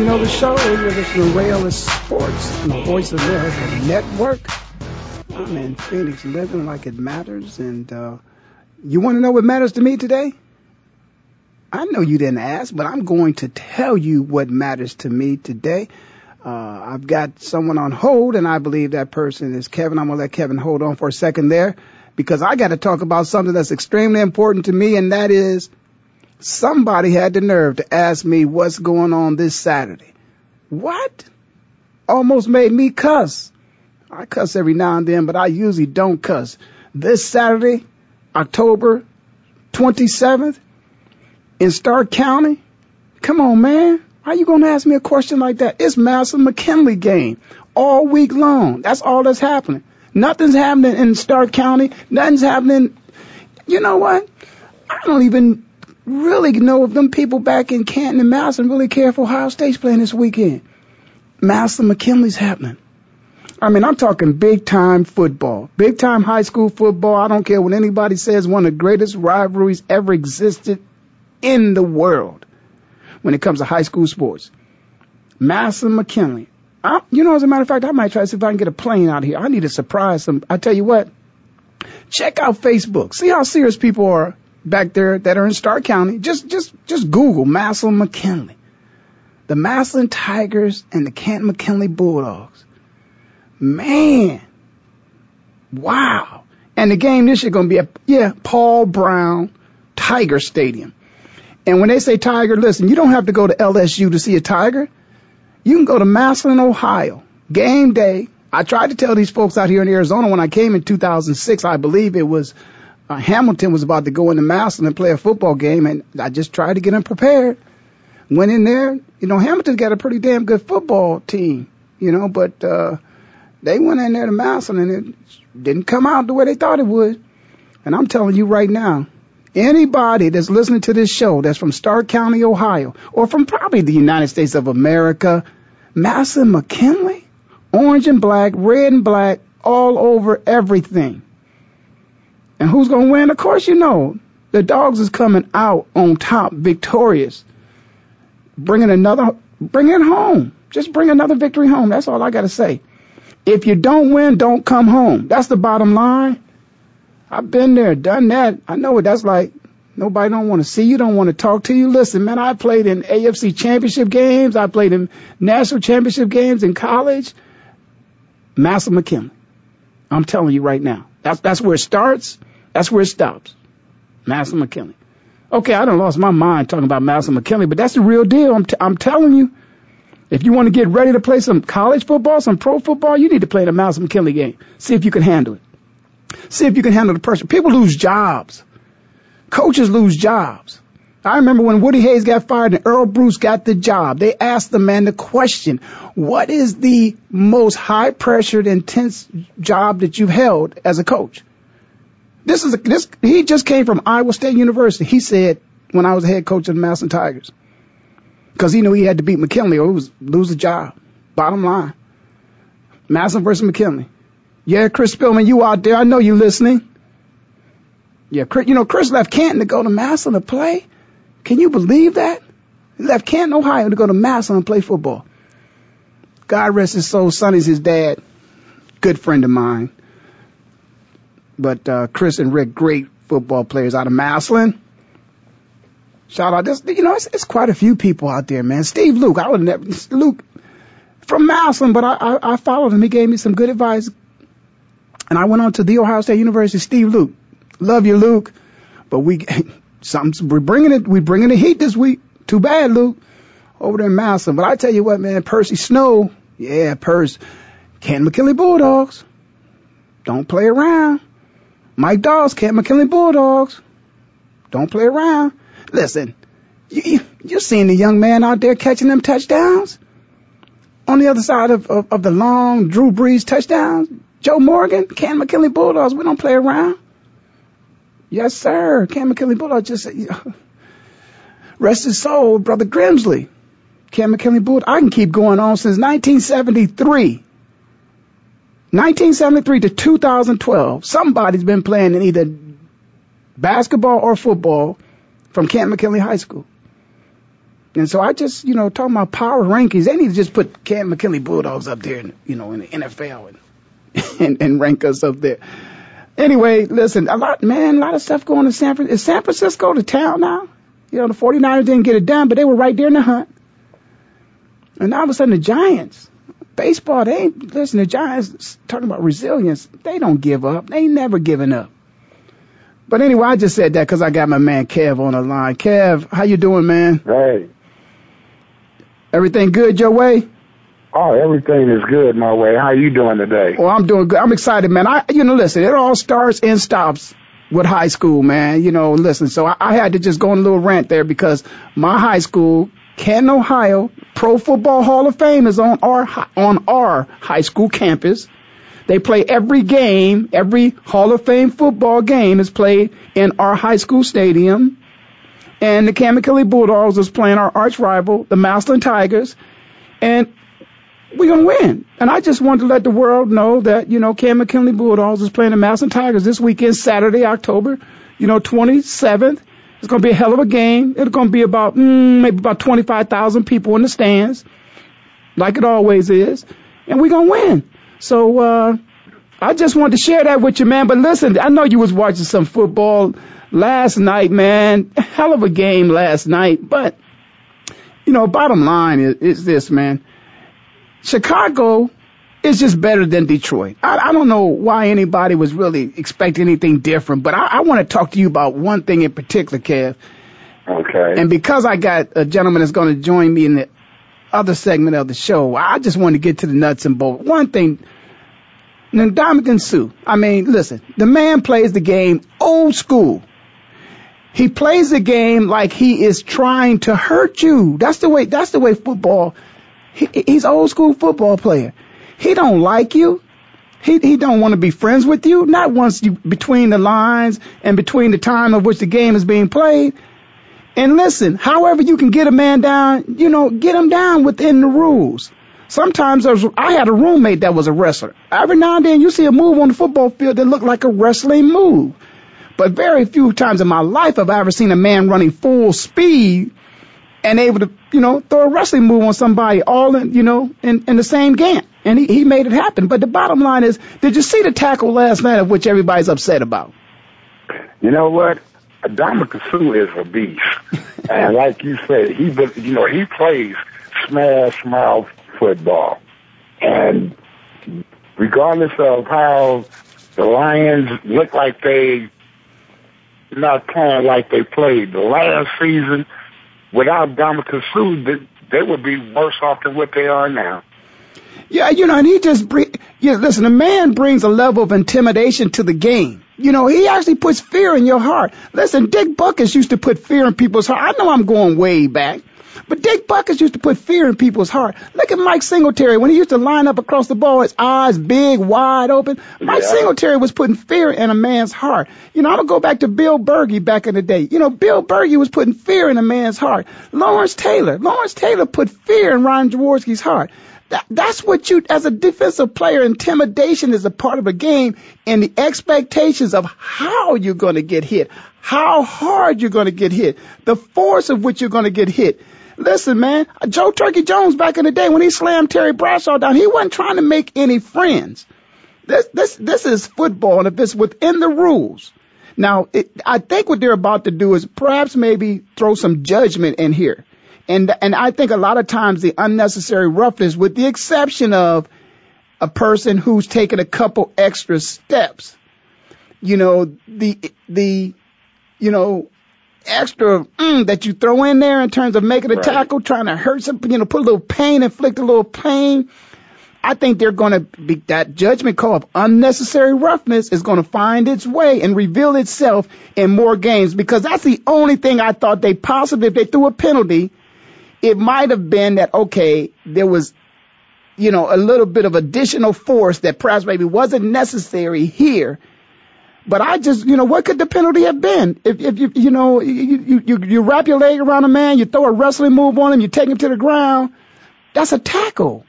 Know the show. You're listening to Rail Sports on the Voice of America Network. I'm in Phoenix living like it matters. And uh, you want to know what matters to me today? I know you didn't ask, but I'm going to tell you what matters to me today. Uh, I've got someone on hold, and I believe that person is Kevin. I'm going to let Kevin hold on for a second there because I got to talk about something that's extremely important to me, and that is – Somebody had the nerve to ask me what's going on this Saturday. What? Almost made me cuss. I cuss every now and then, but I usually don't cuss. This Saturday, October 27th, in Stark County? Come on, man. How you gonna ask me a question like that? It's Massillon McKinley game all week long. That's all that's happening. Nothing's happening in Stark County. Nothing's happening. You know what? I don't even really know if them people back in Canton and Massillon really care for Ohio State's playing this weekend. Massillon McKinley's happening. I mean, I'm talking big time football, big time high school football. I don't care what anybody says, one of the greatest rivalries ever existed in the world when it comes to high school sports. Massillon McKinley. I, you know, as a matter of fact, I might try to see if I can get a plane out here. I need to surprise them. I tell you what, check out Facebook. See how serious people are back there that are in Stark County. Just, just, just Google Massillon McKinley. The Massillon Tigers and the Canton McKinley Bulldogs. Man. Wow. And the game this year to be at, yeah, Paul Brown Tiger Stadium. And when they say Tiger, listen, you don't have to go to LSU to see a Tiger. You can go to Massillon, Ohio. Game day. I tried to tell these folks out here in Arizona when I came in 2006, I believe it was uh, Hamilton was about to go into Massillon and play a football game, and I just tried to get him prepared. Went in there, you know, Hamilton's got a pretty damn good football team, you know, but uh, they went in there to Massillon and it didn't come out the way they thought it would. And I'm telling you right now, anybody that's listening to this show that's from Stark County, Ohio, or from probably the United States of America, Massillon McKinley, orange and black, red and black, all over everything. And who's going to win? Of course you know. The dogs is coming out on top, victorious. Bringing another, bring it home. Just bring another victory home. That's all I got to say. If you don't win, don't come home. That's the bottom line. I've been there, done that. I know what that's like. Nobody don't want to see you, don't want to talk to you. Listen, man, I played in AFC championship games. I played in national championship games in college. Massillon McKinley. I'm telling you right now. That's, that's where it starts. That's where it stops. Massillon McKinley. Okay, I done lost my mind talking about Massillon McKinley, but that's the real deal. I'm, t- I'm telling you. If you want to get ready to play some college football, some pro football, you need to play the Massillon McKinley game. See if you can handle it. See if you can handle the pressure. People lose jobs. Coaches lose jobs. I remember when Woody Hayes got fired and Earle Bruce got the job. They asked the man the question, what is the most high pressured, intense job that you've held as a coach? This is a, this. He just came from Iowa State University. He said when I was head coach of the Massillon Tigers, because he knew he had to beat McKinley or he was lose the job. Bottom line, Massillon versus McKinley. Yeah, Chris Spielman, you out there? I know you listening. Yeah, Chris, you know Chris left Canton to go to Massillon to play. Can you believe that? He left Canton, Ohio, to go to Massillon and play football. God rest his soul. Sonny's his dad. Good friend of mine. But uh, Chris and Rick, great football players out of Massillon. Shout out. This, you know, it's, it's quite a few people out there, man. Steve Luke, I would never, Luke from Massillon, but I, I, I followed him. He gave me some good advice. And I went on to the Ohio State University. Steve Luke, love you, Luke, but we, something, we're bringing it, we're bringing the heat this week. Too bad, Luke, over there in Massillon. But I tell you what, man, Percy Snow, yeah, Percy, Canton McKinley Bulldogs, don't play around. Mike Doss, Canton McKinley Bulldogs, don't play around. Listen, you, you, you're the young man out there catching them touchdowns on the other side of, of, of the long Drew Brees touchdowns. Joe Morgan, Canton McKinley Bulldogs, we don't play around. Yes, sir. Canton McKinley Bulldogs just rest his soul, brother Grimsley. Canton McKinley Bulldogs. I can keep going on since 1973. 1973 to 2012. Somebody's been playing in either basketball or football from Canton McKinley High School. And so I just, you know, talking about power rankings, they need to just put Canton McKinley Bulldogs up there, in, you know, in the NFL and, and, and rank us up there. Anyway, listen, a lot, man, a lot of stuff going to San Francisco. Is San Francisco the town now? You know, the 49ers didn't get it done, but they were right there in the hunt. And all of a sudden the Giants, baseball, they ain't, listen, the Giants talking about resilience. They don't give up. They ain't never giving up. But anyway, I just said that because I got my man Kev on the line. Kev, how you doing, man? Hey. Everything good your way? Oh, everything is good my way. How you doing today? Well, I'm doing good. I'm excited, man. I, you know, listen, it all starts and stops with high school, man. You know, listen, so I, I had to just go on a little rant there because my high school, Canton, Ohio, Pro Football Hall of Fame is on our on our high school campus. They play every game, every Hall of Fame football game is played in our high school stadium. And the McKinley Bulldogs is playing our arch rival, the Massillon Tigers. And we're going to win. And I just want to let the world know that, you know, Canton McKinley Bulldogs is playing the Massillon Tigers this weekend, Saturday, October, you know, 27th. It's going to be a hell of a game. It's going to be about, mm, maybe about 25,000 people in the stands, like it always is. And we're going to win. So, uh, I just wanted to share that with you, man. But listen, I know you was watching some football last night, man. Hell of a game last night. But, you know, bottom line is, is this, man. Chicago is just better than Detroit. I, I don't know why anybody was really expecting anything different, but I, I want to talk to you about one thing in particular, Kev. Okay. And because I got a gentleman that's going to join me in the other segment of the show, I just want to get to the nuts and bolts. One thing, Ndamukong Suh. I mean, listen, the man plays the game old school. He plays the game like he is trying to hurt you. That's the way. That's the way football. He, he's old school football player. He don't like you. He he don't want to be friends with you. Not once you between the lines and between the time of which the game is being played. And listen, however you can get a man down, you know, get him down within the rules. Sometimes was, I had a roommate that was a wrestler. Every now and then you see a move on the football field that looked like a wrestling move. But very few times in my life have I ever seen a man running full speed and able to, you know, throw a wrestling move on somebody all in, you know, in, in the same game. And he, he made it happen. But the bottom line is, did you see the tackle last night of which everybody's upset about? You know what? Ndamukong Suh is a beast. and like you said, he, you know, he plays smash mouth football. And regardless of how the Lions look like they not playing like they played the last season, without Ndamukong Suh, they would be worse off than what they are now. Yeah, you know, and he just bring. Yeah, listen, a man brings a level of intimidation to the game. You know, he actually puts fear in your heart. Listen, Dick Butkus used to put fear in people's heart. I know I'm going way back. But Dick Butkus used to put fear in people's heart. Look at Mike Singletary when he used to line up across the ball, his eyes big, wide open. Mike yeah. Singletary was putting fear in a man's heart. You know, I'm gonna go back to Bill Bergey back in the day. You know, Bill Bergey was putting fear in a man's heart. Lawrence Taylor, Lawrence Taylor put fear in Ron Jaworski's heart. That, that's what you, as a defensive player, intimidation is a part of a game and the expectations of how you're going to get hit, how hard you're going to get hit, the force of which you're going to get hit. Listen, man, Joe Turkey Jones back in the day when he slammed Terry Bradshaw down, he wasn't trying to make any friends. This, this, this is football, and if it's within the rules, Now, it, I think what they're about to do is perhaps maybe throw some judgment in here. And, and I think a lot of times the unnecessary roughness, with the exception of a person who's taken a couple extra steps, you know, the, the, you know, extra mm, that you throw in there in terms of making a right. tackle, trying to hurt some, you know, put a little pain, inflict a little pain. I think they're going to be that judgment call of unnecessary roughness is going to find its way and reveal itself in more games because that's the only thing I thought they possibly, if they threw a penalty, it might have been that, okay, there was, you know, a little bit of additional force that perhaps maybe wasn't necessary here but I just, you know, what could the penalty have been? If, if you, you know, you, you, you wrap your leg around a man, you throw a wrestling move on him, you take him to the ground, that's a tackle.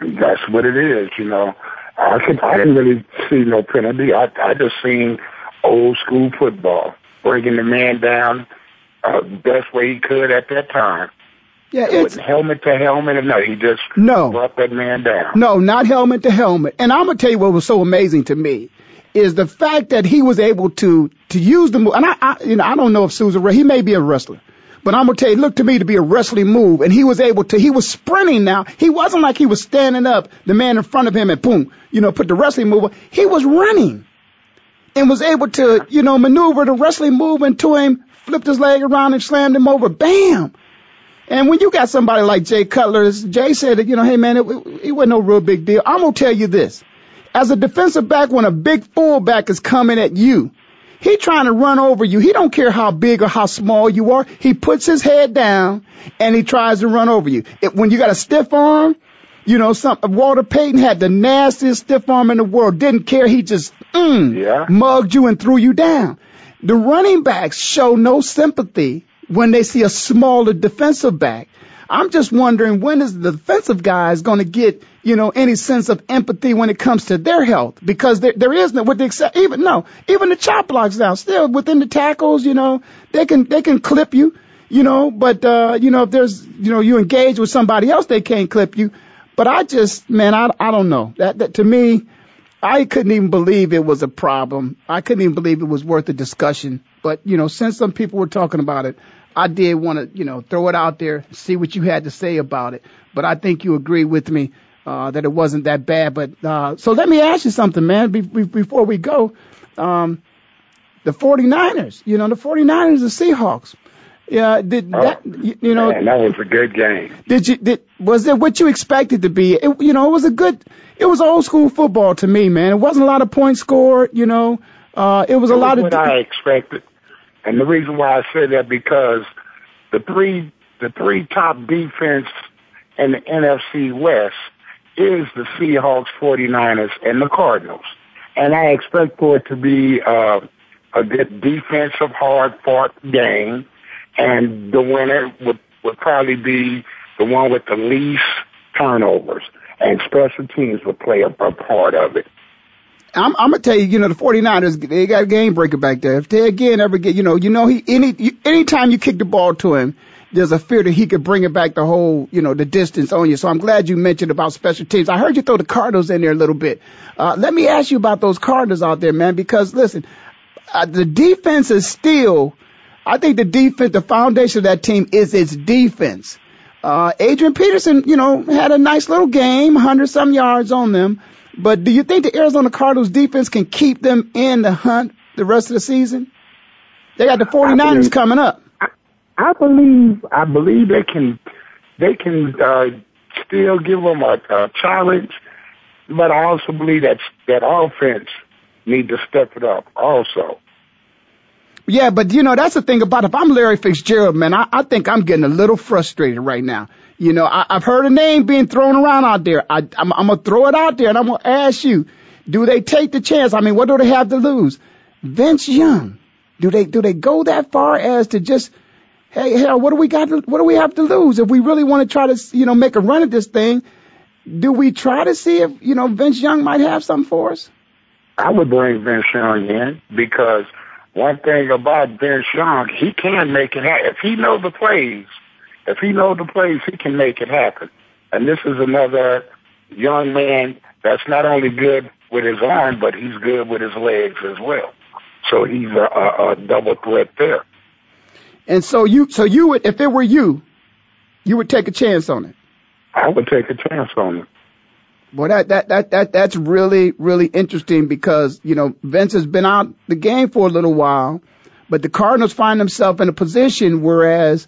That's what it is, you know. I could, I didn't really see no penalty. I, I just seen old school football, breaking the man down uh, the best way he could at that time. Yeah, it's helmet to helmet, no, he just no brought that man down. No, not helmet to helmet. And I'm gonna tell you what was so amazing to me is the fact that he was able to to use the move. And I, I you know, I don't know if Susan, he may be a wrestler, but I'm gonna tell you, look to me to be a wrestling move. And he was able to, he was sprinting now. He wasn't like he was standing up, the man in front of him, and boom, you know, put the wrestling move. He was running and was able to, you know, maneuver the wrestling move into him, flipped his leg around and slammed him over. Bam. And when you got somebody like Jay Cutler, Jay said that, you know, hey man, it, it wasn't no real big deal. I'm gonna tell you this. As a defensive back, when a big fullback is coming at you, he trying to run over you. He don't care how big or how small you are. He puts his head down and he tries to run over you. It, when you got a stiff arm, you know, some Walter Payton had the nastiest stiff arm in the world. Didn't care. He just mm, yeah. mugged you and threw you down. The running backs show no sympathy when they see a smaller defensive back. I'm just wondering when is the defensive guys going to get, you know, any sense of empathy when it comes to their health? Because there, there is no, with the except, even, no, even the chop blocks now, still within the tackles, you know, they can, they can clip you, you know, but, uh, you know, if there's, you know, you engage with somebody else, they can't clip you. But I just, man, I, I don't know. That, that to me, I couldn't even believe it was a problem. I couldn't even believe it was worth a discussion. But, you know, since some people were talking about it, I did want to, you know, throw it out there, see what you had to say about it. But I think you agree with me uh, that it wasn't that bad. But uh, so let me ask you something, man, be, be, before we go. Um, the 49ers, you know, the 49ers, the Seahawks. Yeah, did oh, that, you, you know, man, that was a good game. Did you, did, was it what you expected to be? It, you know, it was a good, it was old school football to me, man. It wasn't a lot of points scored, you know, uh, it was it a lot was of. What I expected. And the reason why I say that because the three the three top defense in the NFC West is the Seahawks, 49ers, and the Cardinals. And I expect for it to be uh, a good defensive, hard-fought game, and the winner would, would probably be the one with the least turnovers, and special teams would play a, a part of it. I'm, I'm gonna tell you, you know, the 49ers, they got a game breaker back there. If they again ever get, you know, you know, he any anytime you kick the ball to him, there's a fear that he could bring it back the whole, you know, the distance on you. So I'm glad you mentioned about special teams. I heard you throw the Cardinals in there a little bit. Uh, let me ask you about those Cardinals out there, man, because listen, uh, the defense is still, I think the defense, the foundation of that team is its defense. Uh, Adrian Peterson, you know, had a nice little game, 100 some yards on them. But do you think the Arizona Cardinals defense can keep them in the hunt the rest of the season? They got the 49ers coming up. I, believe I believe they can they can uh, still give them a, a challenge, but I also believe that that offense need to step it up also. Yeah, but you know that's the thing about it. if I'm Larry Fitzgerald, man, I, I think I'm getting a little frustrated right now. You know, I, I've heard a name being thrown around out there. I, I'm, I'm gonna throw it out there and I'm gonna ask you, do they take the chance? I mean, what do they have to lose? Vince Young, do they do they go that far as to just, hey, hell, what do we got? To, what do we have to lose if we really want to try to, you know, make a run at this thing? Do we try to see if you know Vince Young might have something for us? I would bring Vince Young in because one thing about Vince Young, he can make it happen. If he knows the plays, if he knows the plays, he can make it happen. And this is another young man that's not only good with his arm, but he's good with his legs as well. So he's a, a, a double threat there. And so you, so you would, if it were you, you would take a chance on it. I would take a chance on it. Well, that, that, that, that, that's really, really interesting because, you know, Vince has been out the game for a little while, but the Cardinals find themselves in a position whereas,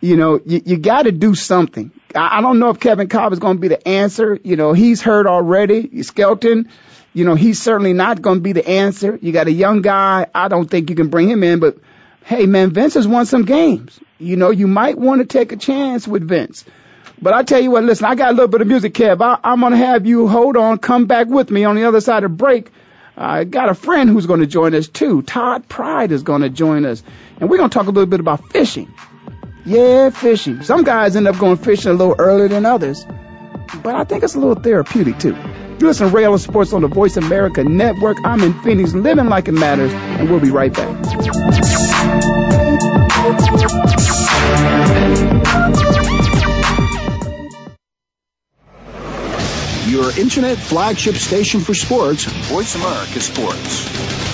you know, you, you got to do something. I, I don't know if Kevin Kolb is going to be the answer. You know, he's hurt already. Skelton, you know, he's certainly not going to be the answer. You got a young guy. I don't think you can bring him in, but hey, man, Vince has won some games. You know, you might want to take a chance with Vince. But I tell you what, listen, I got a little bit of music, Kev. I, am going to have you hold on, come back with me on the other side of break. I got a friend who's going to join us too. Todd Pride is going to join us. And we're going to talk a little bit about fishing. Yeah, fishing. Some guys end up going fishing a little earlier than others. But I think it's a little therapeutic too. You listen to Rail Sports on the Voice America Network. I'm in Phoenix, living like it matters, and we'll be right back. Your internet flagship station for sports, Voice America Sports.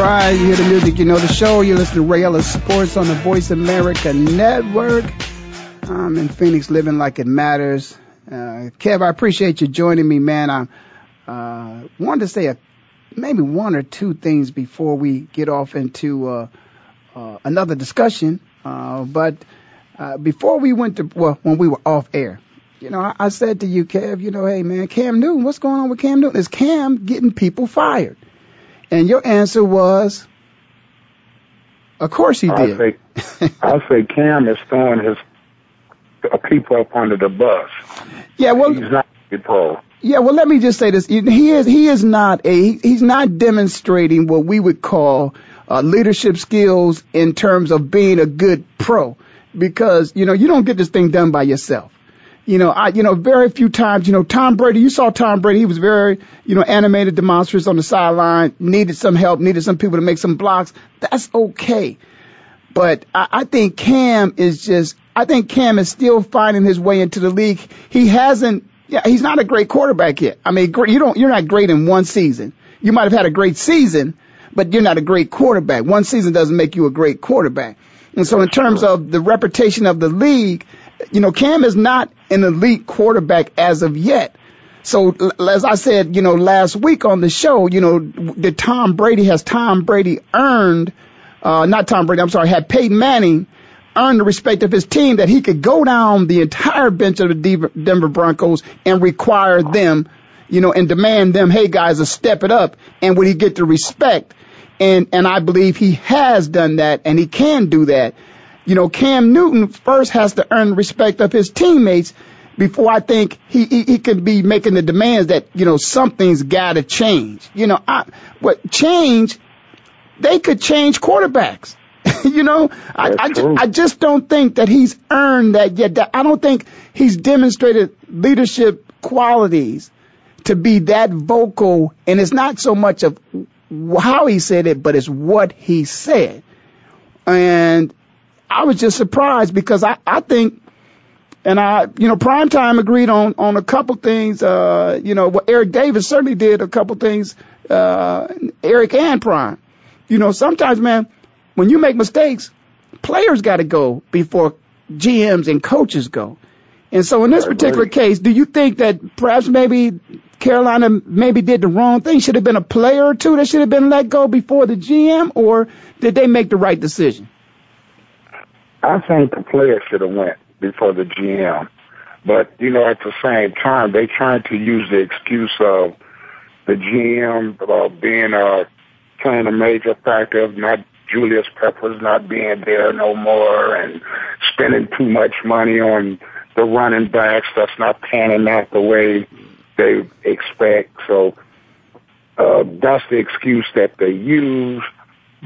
Right, you hear the music, you know the show. You listen to Ray Ellis Sports on the Voice America Network. I'm in Phoenix, living like it matters. Uh, Kev, I appreciate you joining me, man. I uh, wanted to say a, maybe one or two things before we get off into uh, uh, another discussion. Uh, but uh, before we went to, well, when we were off air, you know, I, I said to you, Kev, you know, hey man, Cam Newton, what's going on with Cam Newton? Is Cam getting people fired? And your answer was, of course he did. I say, I say Cam is throwing his uh, people up under the bus. Yeah, well, he's not a pro. Yeah, well, let me just say this: he is he is not a he's not demonstrating what we would call uh, leadership skills in terms of being a good pro, because you know you don't get this thing done by yourself you know, I, you know, very few times, you know, Tom Brady, you saw Tom Brady, he was very, you know, animated, demonstrous on the sideline, needed some help, needed some people to make some blocks. That's okay. But I, I think Cam is just, I think Cam is still finding his way into the league. He hasn't, yeah, he's not a great quarterback yet. I mean, you don't, you're not great in one season. You might have had a great season, but you're not a great quarterback. One season doesn't make you a great quarterback. And so in terms of the reputation of the league, you know, Cam is not an elite quarterback as of yet. So as I said, you know, last week on the show, you know, did Tom Brady has Tom Brady earned, uh, not Tom Brady, I'm sorry, had Peyton Manning earned the respect of his team that he could go down the entire bench of the Denver Broncos and require them, you know, and demand them, hey guys, to step it up, and would he get the respect? And, and I believe he has done that and he can do that. You know, Cam Newton first has to earn the respect of his teammates before I think he, he, he can be making the demands that, you know, something's gotta change. You know, I, what change, they could change quarterbacks. you know, I, I, ju- I just don't think that he's earned that yet. That- I don't think he's demonstrated leadership qualities to be that vocal. And it's not so much of how he said it, but it's what he said. And I was just surprised because I, I think, and I, you know, Primetime agreed on, on a couple things, uh, you know, what Eric Davis certainly did a couple things, uh, Eric and Prime. You know, sometimes, man, when you make mistakes, players got to go before GMs and coaches go. And so in this particular case, do you think that perhaps maybe Carolina maybe did the wrong thing? Should have been a player or two that should have been let go before the GM, or did they make the right decision? I think the players should have went before the GM. But, you know, at the same time, they trying to use the excuse of the GM uh, being uh, playing a major factor of not Julius Peppers not being there no more and spending too much money on the running backs that's not panning out the way they expect. So uh, that's the excuse that they use.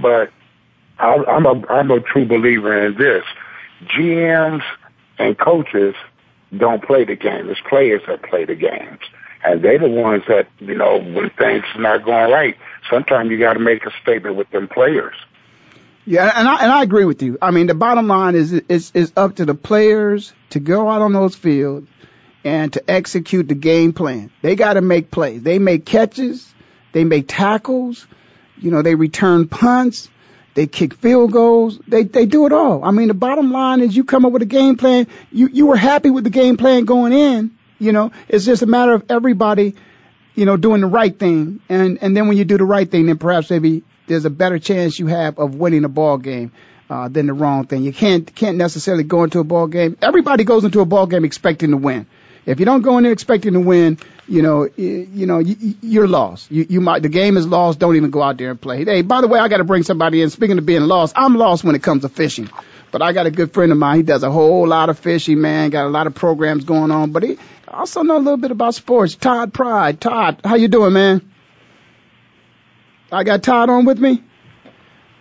But I, I'm a I'm a true believer in this. GMs and coaches don't play the game. It's players that play the games. And they're the ones that, you know, when things are not going right, sometimes you got to make a statement with them players. Yeah, and I and I agree with you. I mean, the bottom line is is is up to the players to go out on those fields and to execute the game plan. They got to make plays. They make catches, they make tackles, you know, they return punts, they kick field goals. They they do it all. I mean, the bottom line is you come up with a game plan. You you were happy with the game plan going in. You know, it's just a matter of everybody, you know, doing the right thing. And and then when you do the right thing, then perhaps maybe there's a better chance you have of winning a ball game uh, than the wrong thing. You can't can't necessarily go into a ball game. Everybody goes into a ball game expecting to win. If you don't go in there expecting to win, you know, you, you know, you, you're lost. You, you might, the game is lost. Don't even go out there and play. Hey, by the way, I got to bring somebody in. Speaking of being lost, I'm lost when it comes to fishing. But I got a good friend of mine. He does a whole lot of fishing, man. Got a lot of programs going on. But he also know a little bit about sports. Todd Pride. Todd, how you doing, man? I got Todd on with me.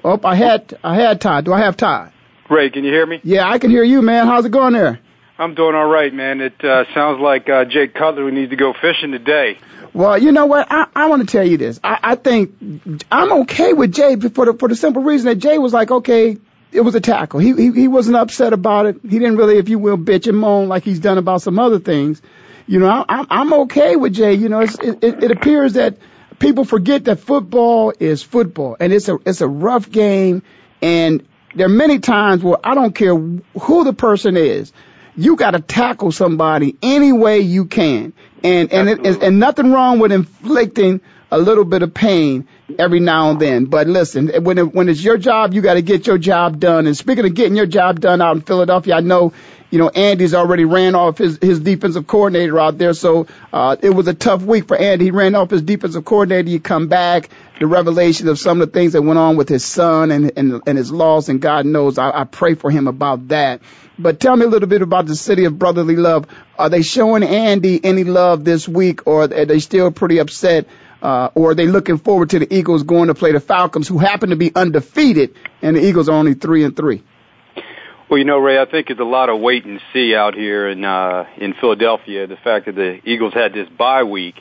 Oh, I had I had Todd. Do I have Todd? Ray, can you hear me? Yeah, I can hear you, man. How's it going there? I'm doing all right, man. It uh, sounds like uh, Jay Cutler needs to go fishing today. Well, you know what? I, I want to tell you this. I, I think I'm okay with Jay for the for the simple reason that Jay was like, okay, it was a tackle. He he, he wasn't upset about it. He didn't really, if you will, bitch and moan like he's done about some other things. You know, I, I'm I'm okay with Jay. You know, it's, it, it it appears that people forget that football is football and it's a it's a rough game and there are many times where I don't care who the person is you got to tackle somebody any way you can. And and it, and nothing wrong with inflicting a little bit of pain every now and then. But listen, when it, when it's your job, you got to get your job done. And speaking of getting your job done out in Philadelphia, I know you know Andy's already ran off his his defensive coordinator out there, so uh, it was a tough week for Andy. He ran off his defensive coordinator. You come back, the revelation of some of the things that went on with his son and and, and his loss, and God knows I, I pray for him about that. But tell me a little bit about the city of brotherly love. Are they showing Andy any love this week, or are they still pretty upset? Uh, or are they looking forward to the Eagles going to play the Falcons, who happen to be undefeated, and the Eagles are only three and three? Well, you know, Ray, I think it's a lot of wait and see out here in uh, in Philadelphia. The fact that the Eagles had this bye week,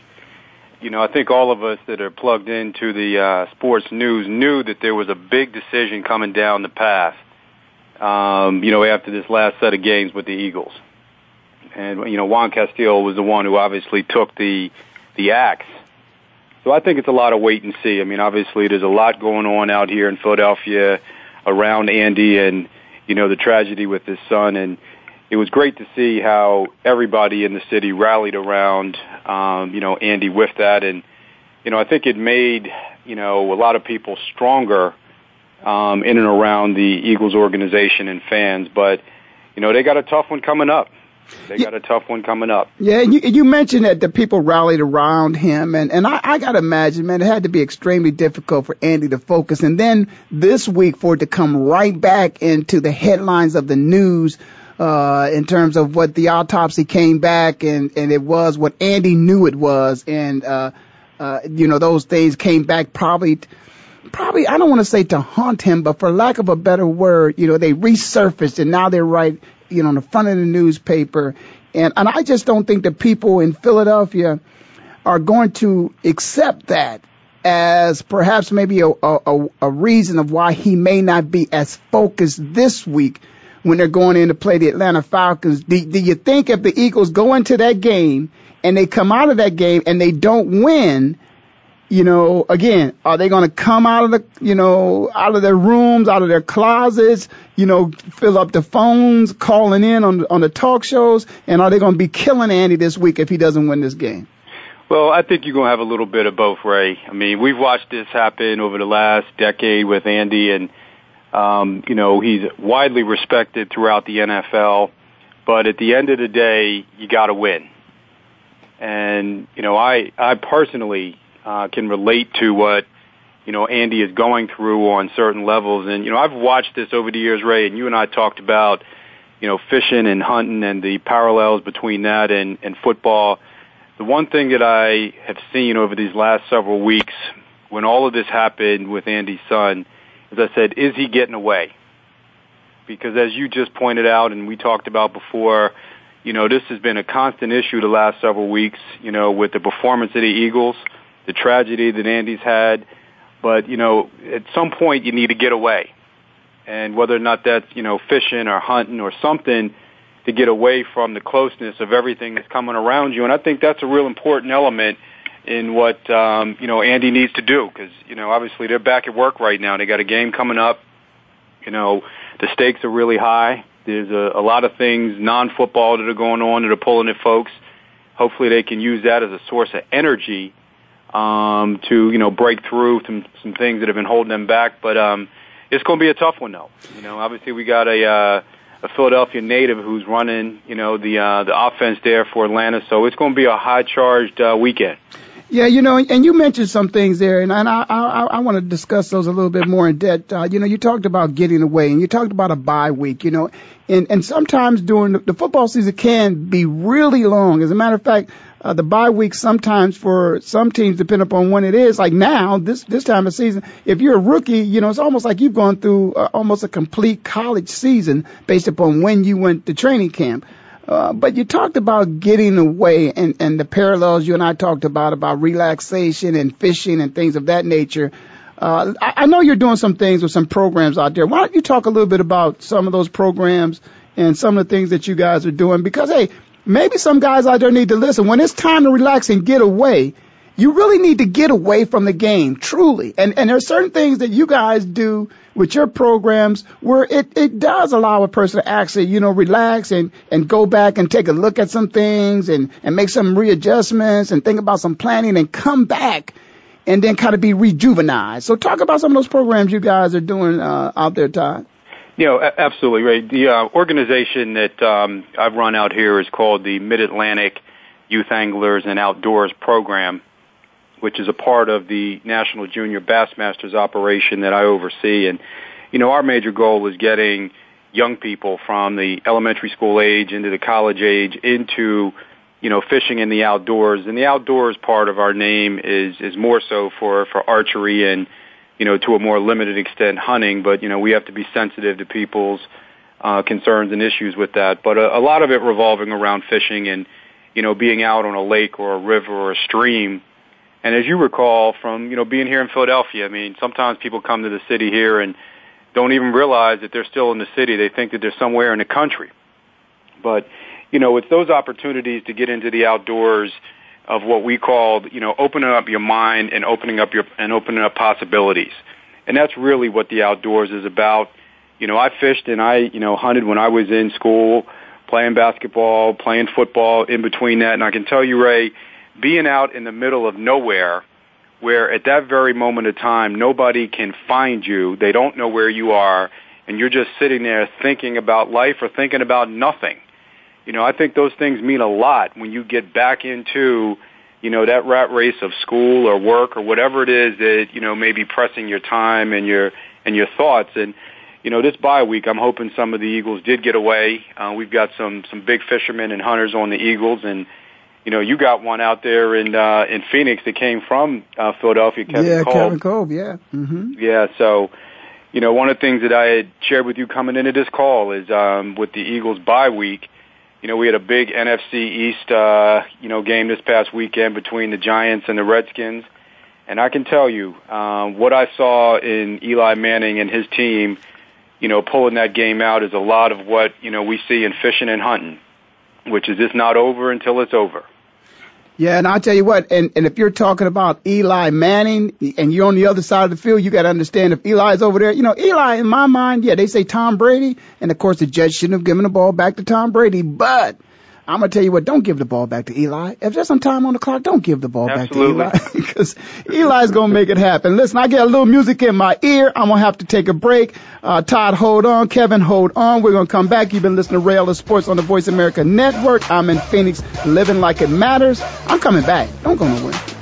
you know, I think all of us that are plugged into the uh, sports news knew that there was a big decision coming down the path um, you know, after this last set of games with the Eagles. And, you know, Juan Castillo was the one who obviously took the, the axe. So I think it's a lot of wait and see. I mean, obviously there's a lot going on out here in Philadelphia around Andy and, you know, the tragedy with his son. And it was great to see how everybody in the city rallied around, um, you know, Andy with that. And, you know, I think it made, you know, a lot of people stronger um, in and around the Eagles organization and fans. But you know they got a tough one coming up. they got a tough one coming up. Yeah, and you, you mentioned that the people rallied around him, and and I, I got to imagine, man, it had to be extremely difficult for Andy to focus, and then this week for it to come right back into the headlines of the news. Uh, in terms of what the autopsy came back and, and it was what Andy knew it was. And, uh, uh, you know, those things came back probably, probably, I don't want to say to haunt him, but for lack of a better word, you know, they resurfaced and now they're right you know, on the front of the newspaper. And, and I just don't think the people in Philadelphia are going to accept that as perhaps maybe a, a, a reason of why he may not be as focused this week when they're going in to play the Atlanta Falcons. Do, do you think if the Eagles go into that game and they come out of that game and they don't win, you know, again, are they going to come out of the, you know, out of their rooms, out of their closets, you know, fill up the phones, calling in on on the talk shows, and are they going to be killing Andy this week if he doesn't win this game? Well, I think you're going to have a little bit of both, Ray. I mean, we've watched this happen over the last decade with Andy, and um, you know, he's widely respected throughout the NFL. But at the end of the day, you got to win. And you know, I I personally uh, can relate to what you know Andy is going through on certain levels. And you know, I've watched this over the years, Ray, and you and I talked about you know fishing and hunting and the parallels between that and, and football. The one thing that I have seen over these last several weeks, when all of this happened with Andy's son, as I said, is he getting away? Because as you just pointed out, and we talked about before, you know, this has been a constant issue the last several weeks, you know, with the performance of the Eagles the tragedy that Andy's had. But, you know, at some point you need to get away. And whether or not that's, you know, fishing or hunting or something to get away from the closeness of everything that's coming around you. And I think that's a real important element in what, um, you know, Andy needs to do. Because, you know, obviously they're back at work right now. They got a game coming up. You know, the stakes are really high. There's a, a lot of things non-football that are going on that are pulling at folks. Hopefully they can use that as a source of energy um, to you know break through some some things that have been holding them back. But um, it's going to be a tough one, though. You know, obviously we got a uh, a Philadelphia native who's running you know the uh, the offense there for Atlanta, so it's going to be a high charged uh, weekend. Yeah, you know, and you mentioned some things there, and, I, I, I want to discuss those a little bit more in depth. Uh, you know, you talked about getting away, and you talked about a bye week. You know, and and sometimes during the, the football season can be really long. As a matter of fact, uh, the bye week sometimes for some teams, depending upon when it is. Like now, this this time of season, if you're a rookie, you know it's almost like you've gone through uh, almost a complete college season based upon when you went to training camp. Uh, but you talked about getting away and, and the parallels you and I talked about, about relaxation and fishing and things of that nature. Uh, I, I know you're doing some things with some programs out there. Why don't you talk a little bit about some of those programs and some of the things that you guys are doing? Because, hey, maybe some guys out there need to listen. When it's time to relax and get away, you really need to get away from the game, truly. And and there are certain things that you guys do with your programs where it, it does allow a person to actually, you know, relax and, and go back and take a look at some things and, and make some readjustments and think about some planning and come back and then kind of be rejuvenized. So talk about some of those programs you guys are doing uh, out there, Todd. You know, absolutely right. The uh, organization that um, I've run out here is called the Mid Atlantic Youth Anglers and Outdoors Program, which is a part of the National Junior Bassmasters operation that I oversee. And you know, our major goal was getting young people from the elementary school age into the college age into you know fishing in the outdoors. And the outdoors part of our name is is more so for for archery and you know, to a more limited extent hunting, but, you know, we have to be sensitive to people's uh, concerns and issues with that. But a, a lot of it revolving around fishing and, you know, being out on a lake or a river or a stream. And as you recall from, you know, being here in Philadelphia, I mean, sometimes people come to the city here and don't even realize that they're still in the city. They think that they're somewhere in the country. But, you know, it's those opportunities to get into the outdoors of what we call, you know, opening up your mind and opening up your and opening up possibilities. And that's really what the outdoors is about. You know, I fished and I, you know, hunted when I was in school, playing basketball, playing football in between that. And I can tell you, Ray, being out in the middle of nowhere, where at that very moment of time, nobody can find you, they don't know where you are, and you're just sitting there thinking about life or thinking about nothing you know, I think those things mean a lot when you get back into, you know, that rat race of school or work or whatever it is that, you know, may be pressing your time and your, and your thoughts. And, you know, this bye week, I'm hoping some of the Eagles did get away. Uh, we've got some, some big fishermen and hunters on the Eagles and, you know, you got one out there in uh, in Phoenix that came from uh, Philadelphia, Kevin yeah. Kevin Kolb, yeah. Mm-hmm. Yeah, so you know, one of the things that I had shared with you coming into this call is um, with the Eagles bye week. You know, we had a big NFC East, uh, you know, game this past weekend between the Giants and the Redskins, and I can tell you um, what I saw in Eli Manning and his team. You know, pulling that game out is a lot of what you know we see in fishing and hunting, which is just not over until it's over. Yeah, and I'll tell you what, and, and if you're talking about Eli Manning and you're on the other side of the field, you got to understand if Eli's over there, you know, Eli, in my mind, yeah, they say Tom Brady, and of course the judge shouldn't have given the ball back to Tom Brady, but I'm gonna tell you what, don't give the ball back to Eli. If there's some time on the clock, don't give the ball Absolutely. back to Eli because Eli's gonna make it happen. Listen, I get a little music in my ear. I'm gonna have to take a break. Uh, Todd, hold on. Kevin, hold on. We're gonna come back. You've been listening to Ray Ellis Sports on the Voice America Network. I'm in Phoenix, living like it matters. I'm coming back. Don't go nowhere.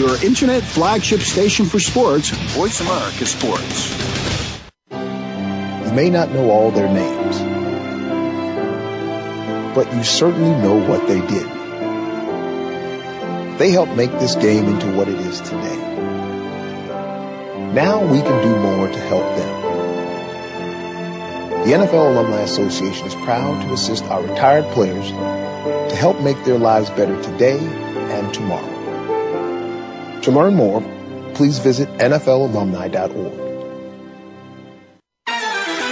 Your internet flagship station for sports, Voice America Sports. You may not know all their names, but you certainly know what they did. They helped make this game into what it is today. Now we can do more to help them. The NFL Alumni Association is proud to assist our retired players to help make their lives better today and tomorrow. To learn more, please visit NFLalumni.org.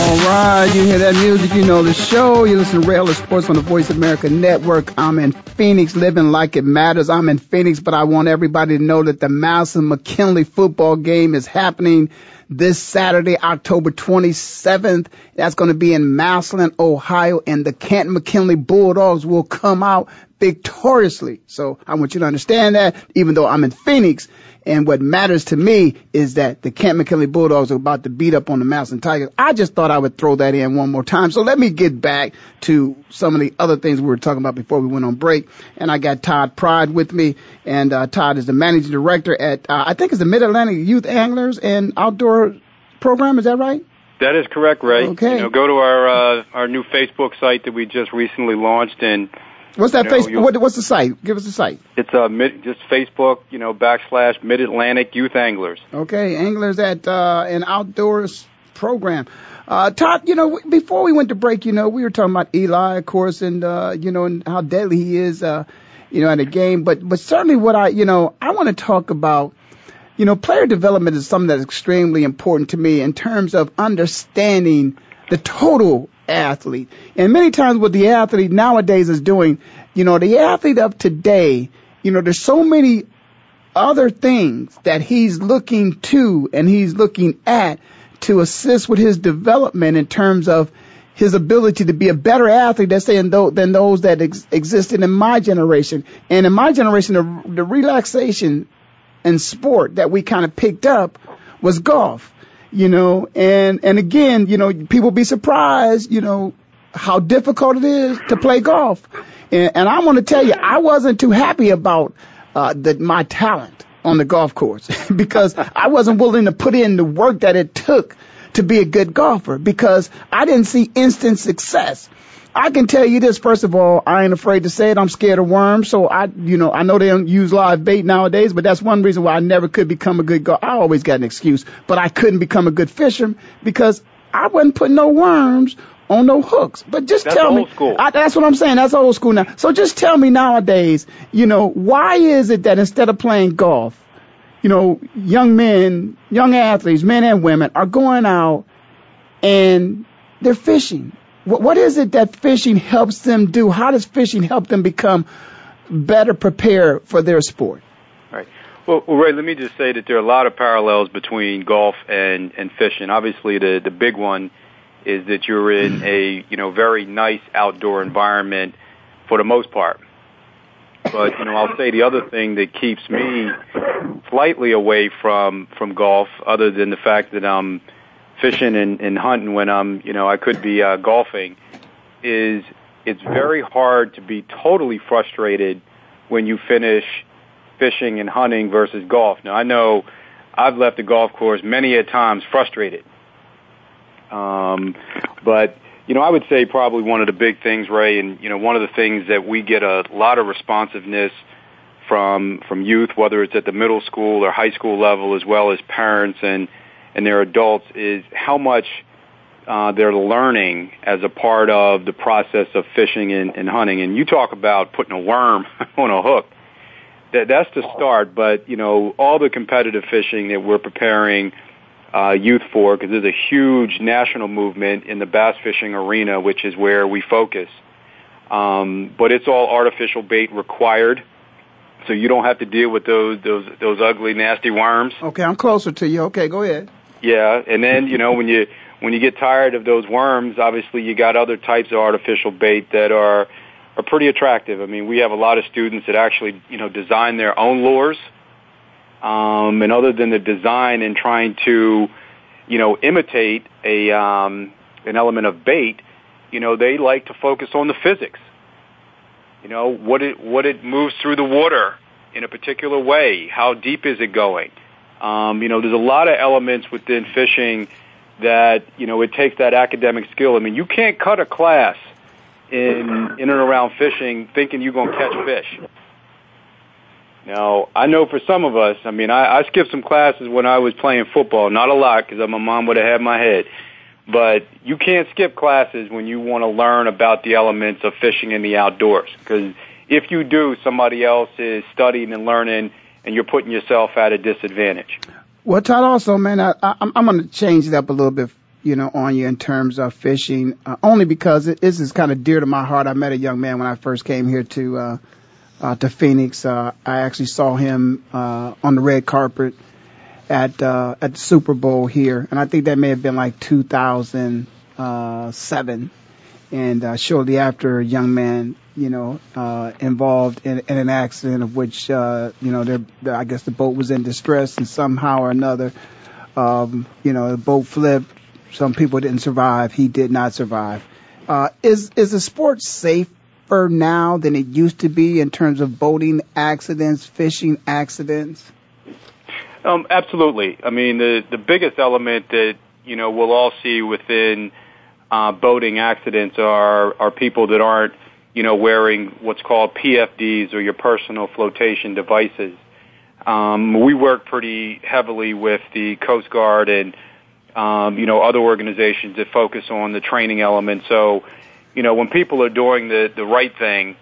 All right, you hear that music, you know the show. You listen to Ray Ellis Sports on the Voice America Network. I'm in Phoenix, living like it matters. I'm in Phoenix, but I want everybody to know that the Massillon McKinley football game is happening this Saturday, October 27th. That's going to be in Massillon, Ohio, and the Canton McKinley Bulldogs will come out victoriously. So I want you to understand that, even though I'm in Phoenix, and what matters to me is that the Canton McKinley Bulldogs are about to beat up on the Massillon Tigers. I just thought I would throw that in one more time. So let me get back to some of the other things we were talking about before we went on break. And I got Todd Pride with me, and uh, Todd is the managing director at uh, I think it's the Mid Atlantic Youth Anglers and Outdoor Program. Is that right? That is correct, Ray. Okay. You know, go to our uh, our new Facebook site that we just recently launched, and What's that You know, Facebook? What, what's the site? Give us the site. it's uh, mid, just Facebook, you know, backslash Mid Atlantic Youth Anglers. Okay, anglers at uh, an outdoors program. Uh, Todd, you know, before we went to break, you know, we were talking about Eli, of course, and uh, you know, and how deadly he is, uh, you know, at a game. But but certainly, what I, you know, I want to talk about. You know, player development is something that's extremely important to me in terms of understanding the total athlete. And many times what the athlete nowadays is doing, you know, the athlete of today, you know, there's so many other things that he's looking to and he's looking at to assist with his development in terms of his ability to be a better athlete, let's say, than those that ex- existed in my generation. And in my generation, the, the relaxation and sport that we kind of picked up was golf, you know, and, and again, you know, people be surprised, you know, how difficult it is to play golf. And, and I want to tell you, I wasn't too happy about, uh, the, my talent on the golf course because I wasn't willing to put in the work that it took to be a good golfer because I didn't see instant success. I can tell you this, first of all, I ain't afraid to say it. I'm scared of worms. So I, you know, I know they don't use live bait nowadays, but that's one reason why I never could become a good golfer. I always got an excuse, but I couldn't become a good fisherman because I wasn't putting no worms on no hooks. But just that's tell me, I, that's what I'm saying. That's old school now. So just tell me nowadays, you know, why is it that instead of playing golf, you know, young men, young athletes, men and women are going out and they're fishing. What, is it that fishing helps them do? How does fishing help them become better prepared for their sport? Right. Well, well, Ray, let me just say that there are a lot of parallels between golf and, and fishing. Obviously, the, the big one is that you're in a, you know, very nice outdoor environment for the most part. But, you know, I'll say the other thing that keeps me slightly away from, from golf, other than the fact that I'm fishing and, and hunting when I'm, you know, I could be uh, golfing, is it's very hard to be totally frustrated when you finish fishing and hunting versus golf. Now I know I've left the golf course many a times frustrated. Um, but you know, I would say probably one of the big things, Ray, and you know, one of the things that we get a lot of responsiveness from from youth, whether it's at the middle school or high school level, as well as parents and and their adults, is how much uh, they're learning as a part of the process of fishing and, and hunting. And you talk about putting a worm on a hook. That, that's the start, but you know all the competitive fishing that we're preparing uh, youth for, because there's a huge national movement in the bass fishing arena, which is where we focus. Um, but it's all artificial bait required, so you don't have to deal with those those those ugly, nasty worms. Okay, I'm closer to you. Okay, go ahead. Yeah, and then you know when you when you get tired of those worms, obviously you got other types of artificial bait that are are pretty attractive. I mean, we have a lot of students that actually you know design their own lures, um, and other than the design and trying to you know imitate a um, an element of bait, you know they like to focus on the physics. You know what it what it moves through the water in a particular way. How deep is it going? Um, you know, there's a lot of elements within fishing that you know it takes that academic skill. I mean, you can't cut a class in in and around fishing thinking you're going to catch fish. Now, I know for some of us, I mean, I, I skipped some classes when I was playing football. Not a lot because my mom would have had my head. But you can't skip classes when you want to learn about the elements of fishing in the outdoors. Because if you do, somebody else is studying and learning and you're putting yourself at a disadvantage. Well, Todd, also, man, I, I, I'm going to change it up a little bit, you know, on you in terms of fishing, uh, only because it, this is kind of dear to my heart. I met a young man when I first came here to uh, uh, to Phoenix. Uh, I actually saw him uh, on the red carpet at uh, at the Super Bowl here, and I think that may have been like 2007. And uh, shortly after, a young man you know, uh, involved in, in an accident of which, uh, you know, there, I guess the boat was in distress and somehow or another, um, you know, the boat flipped. Some people didn't survive. He did not survive. Uh, is, is the sport safer now than it used to be in terms of boating accidents, fishing accidents? Um, absolutely. I mean, the, the biggest element that, you know, we'll all see within, uh, boating accidents are, are people that aren't, you know, wearing what's called PFDs or your personal flotation devices. Um, we work pretty heavily with the Coast Guard and, um, you know, other organizations that focus on the training element. So, you know, when people are doing the, the right thing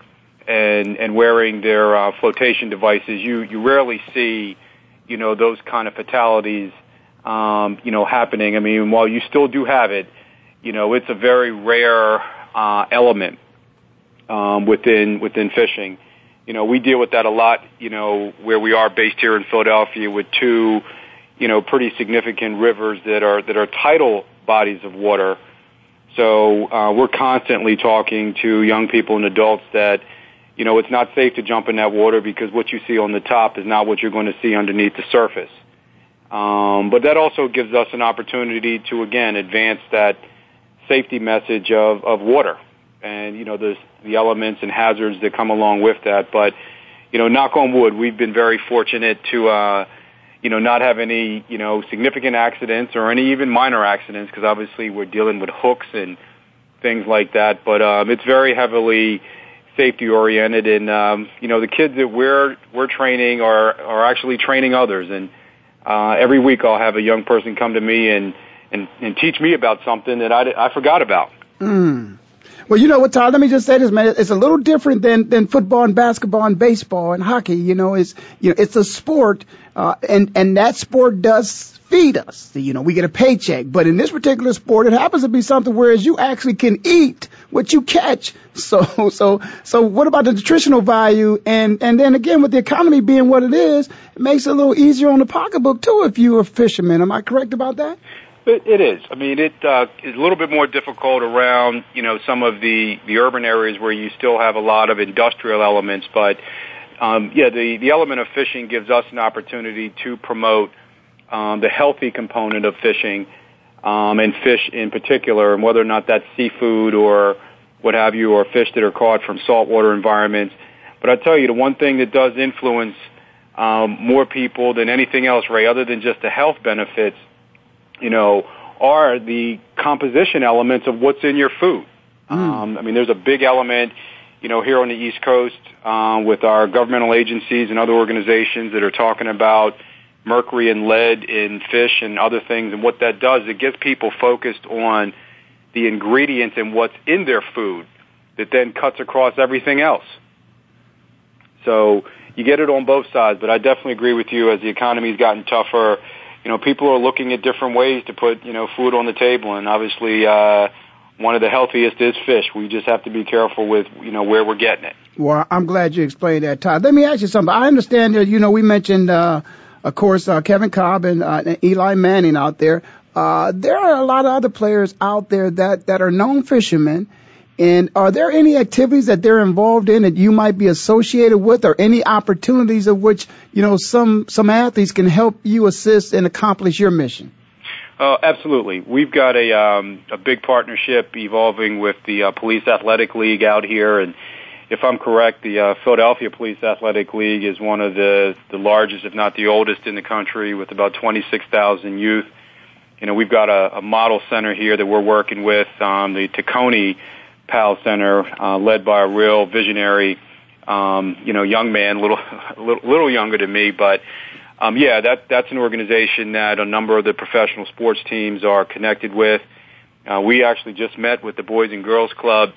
and, and wearing their uh, flotation devices, you, you rarely see, you know, those kind of fatalities, um, you know, happening. I mean, while you still do have it, you know, it's a very rare uh, element um, within within fishing. You know, we deal with that a lot. You know, where we are based here in Philadelphia with two, you know, pretty significant rivers that are that are tidal bodies of water. So uh, we're constantly talking to young people and adults that, you know, it's not safe to jump in that water because what you see on the top is not what you're going to see underneath the surface. Um, but that also gives us an opportunity to again advance that safety message of, of water and you know the the elements and hazards that come along with that. But you know, knock on wood, we've been very fortunate to uh, you know not have any you know significant accidents or any even minor accidents because obviously we're dealing with hooks and things like that. But um, it's very heavily safety oriented, and um, you know the kids that we're we're training are are actually training others. And uh, every week I'll have a young person come to me and and, and teach me about something that I, I forgot about. Mm. Well, you know what, Todd? Let me just say this, man. It's a little different than than football and basketball and baseball and hockey. You know, it's you know it's a sport, uh, and and that sport does feed us. You know, we get a paycheck. But in this particular sport, it happens to be something whereas you actually can eat what you catch. So, so, so what about the nutritional value? And, and then again, with the economy being what it is, it makes it a little easier on the pocketbook too if you're a fisherman. Am I correct about that? It, it is. I mean, it uh, is a little bit more difficult around, you know, some of the, the urban areas where you still have a lot of industrial elements. But, um, yeah, the, the element of fishing gives us an opportunity to promote um, the healthy component of fishing um, and fish in particular, and whether or not that's seafood or what have you, or fish that are caught from saltwater environments. But I tell you, the one thing that does influence um, more people than anything else, Ray, other than just the health benefits, you know, are the composition elements of what's in your food. Mm. Um, I mean, there's a big element, you know, here on the East Coast um, with our governmental agencies and other organizations that are talking about mercury and lead in fish and other things. And what that does, it gets people focused on the ingredients and what's in their food that then cuts across everything else. So you get it on both sides, but I definitely agree with you as the economy's gotten tougher you know, people are looking at different ways to put, you know, food on the table. And obviously, uh, one of the healthiest is fish. We just have to be careful with, you know, where we're getting it. Well, I'm glad you explained that, Todd. Let me ask you something. I understand that, you know, we mentioned, uh, of course, uh, Kevin Kolb and, uh, and Eli Manning out there. Uh, there are a lot of other players out there that, that are known fishermen and are there any activities that they're involved in that you might be associated with or any opportunities of which, you know, some, some athletes can help you assist and accomplish your mission? Uh, absolutely. We've got a, um, a big partnership evolving with the uh, Police Athletic League out here and if I'm correct, the uh, Philadelphia Police Athletic League is one of the, the largest, if not the oldest in the country with about 26,000 youth. You know, we've got a, a model center here that we're working with, um, the Tacony PAL Center, uh, led by a real visionary, um, you know, young man, little, little, little younger than me, but, um, yeah, that, that's an organization that a number of the professional sports teams are connected with. Uh, we actually just met with the Boys and Girls Club.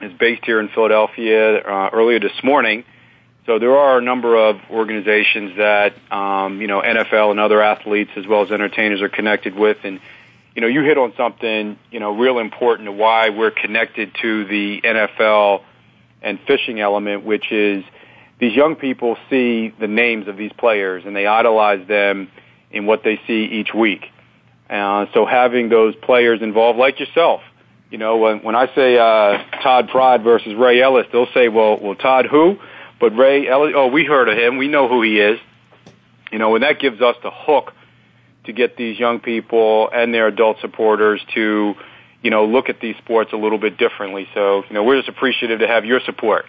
It's based here in Philadelphia uh, earlier this morning. So there are a number of organizations that um, you know NFL and other athletes as well as entertainers are connected with, and you know, you hit on something, you know, real important to why we're connected to the NFL and fishing element, which is these young people see the names of these players and they idolize them in what they see each week. Uh, so having those players involved, like yourself, you know, when, when I say uh, Todd Pride versus Ray Ellis, they'll say, well, well, Todd who? But Ray Ellis, oh, we heard of him. We know who he is. You know, and that gives us the hook to get these young people and their adult supporters to, you know, look at these sports a little bit differently. So, you know, we're just appreciative to have your support.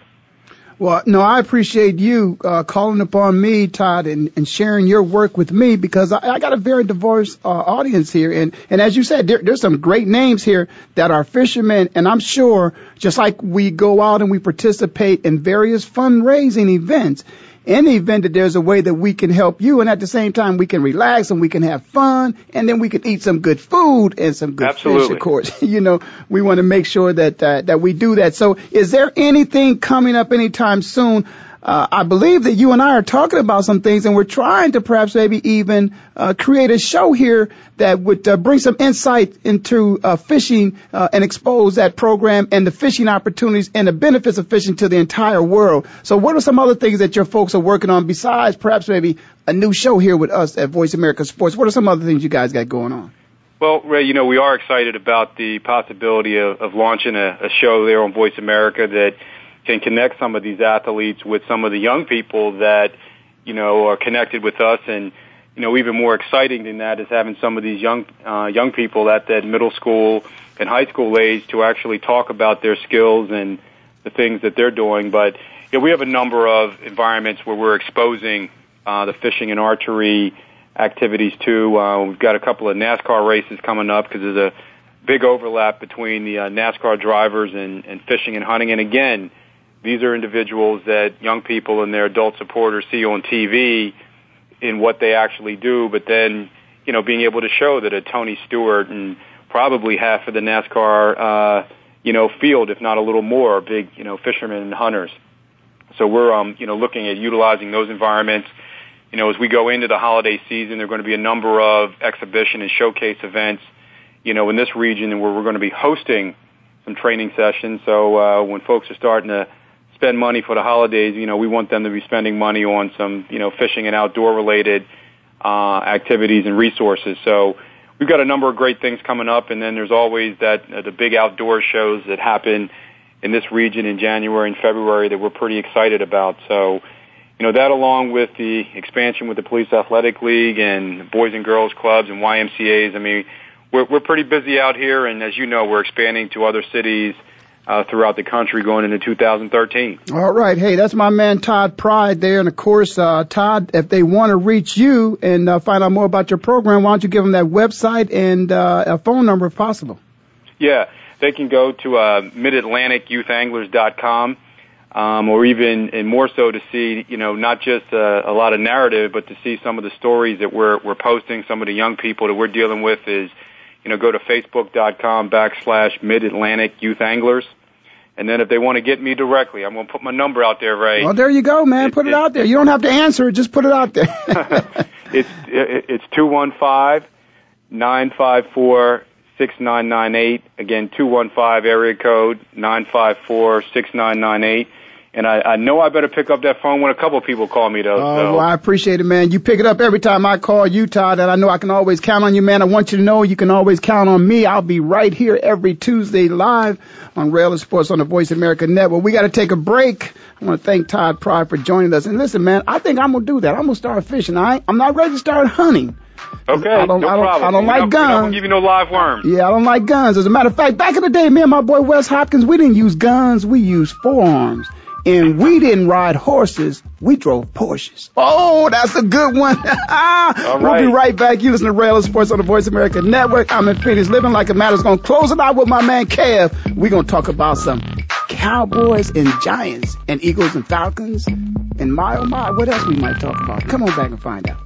Well, no, I appreciate you uh, calling upon me, Todd, and, and sharing your work with me because I, I got a very diverse uh, audience here, and and as you said, there, there's some great names here that are fishermen, and I'm sure just like we go out and we participate in various fundraising events, in the event that there's a way that we can help you and at the same time we can relax and we can have fun and then we can eat some good food and some good Absolutely. fish of course you know we want to make sure that uh, that we do that so is there anything coming up anytime soon uh, I believe that you and I are talking about some things, and we're trying to perhaps maybe even uh, create a show here that would uh, bring some insight into uh, fishing uh, and expose that program and the fishing opportunities and the benefits of fishing to the entire world. So, what are some other things that your folks are working on besides perhaps maybe a new show here with us at Voice America Sports? What are some other things you guys got going on? Well, Ray, you know, we are excited about the possibility of, of launching a, a show there on Voice America that can connect some of these athletes with some of the young people that, you know, are connected with us. And, you know, even more exciting than that is having some of these young, uh, young people at that middle school and high school age to actually talk about their skills and the things that they're doing. But, you know, we have a number of environments where we're exposing, uh, the fishing and archery, activities too. Uh, we've got a couple of NASCAR races coming up because there's a big overlap between the uh, NASCAR drivers and, and fishing and hunting. And again, these are individuals that young people and their adult supporters see on TV in what they actually do, but then, you know, being able to show that a Tony Stewart and probably half of the NASCAR, uh, you know, field, if not a little more, big, you know, fishermen and hunters. So we're, um, you know, looking at utilizing those environments you know, as we go into the holiday season, there are going to be a number of exhibition and showcase events, you know, in this region where we're going to be hosting some training sessions. So uh, when folks are starting to spend money for the holidays, you know, we want them to be spending money on some, you know, fishing and outdoor related uh, activities and resources. So we've got a number of great things coming up, and then there's always that uh, the big outdoor shows that happen in this region in January and February that we're pretty excited about. So you know, that along with the expansion with the Police Athletic League and Boys and Girls Clubs and YMCAs, I mean, we're, we're pretty busy out here, and as you know, we're expanding to other cities uh, throughout the country going into 2013. All right. Hey, that's my man Todd Pride there. And of course, uh, Todd, if they want to reach you and uh, find out more about your program, why don't you give them that website and uh, a phone number if possible? Yeah, they can go to uh, midatlanticyouth.anglers.com um, or even and more so to see you know not just a, a lot of narrative, but to see some of the stories that we're we're posting. Some of the young people that we're dealing with is you know go to facebook.com backslash Mid Atlantic Youth Anglers. And then if they want to get me directly, I'm going to put my number out there, Ray. Well, there you go, man. It, put it, it, out there. You don't have to answer it. Just put it out there. it's it's two one five nine five four six nine nine eight. Again, two one five area code nine five four six nine nine eight. And I, I know I better pick up that phone when a couple of people call me though. Oh, so. well, I appreciate it, man. You pick it up every time I call you, Todd, and I know I can always count on you, man. I want you to know you can always count on me. I'll be right here every Tuesday live on Ray Ellis Sports on the Voice America Network. We got to take a break. I want to thank Todd Pride for joining us. And listen, man, I think I'm gonna do that. I'm gonna start fishing. I I'm not ready to start hunting. Okay, I don't, no I don't, problem. I don't like guns. Not give you no live worms. Yeah, I don't like guns. As a matter of fact, back in the day, me and my boy Wes Hopkins, we didn't use guns. We used forearms. And we didn't ride horses, we drove Porsches. Oh, that's a good one. All we'll be right back. You listen to Ray Ellis Sports on the Voice America Network. I'm in Phoenix, living like a matter's gonna close it out with my man Kev. We're gonna talk about some Cowboys and Giants and Eagles and Falcons and my oh my, what else we might talk about? Come on back and find out.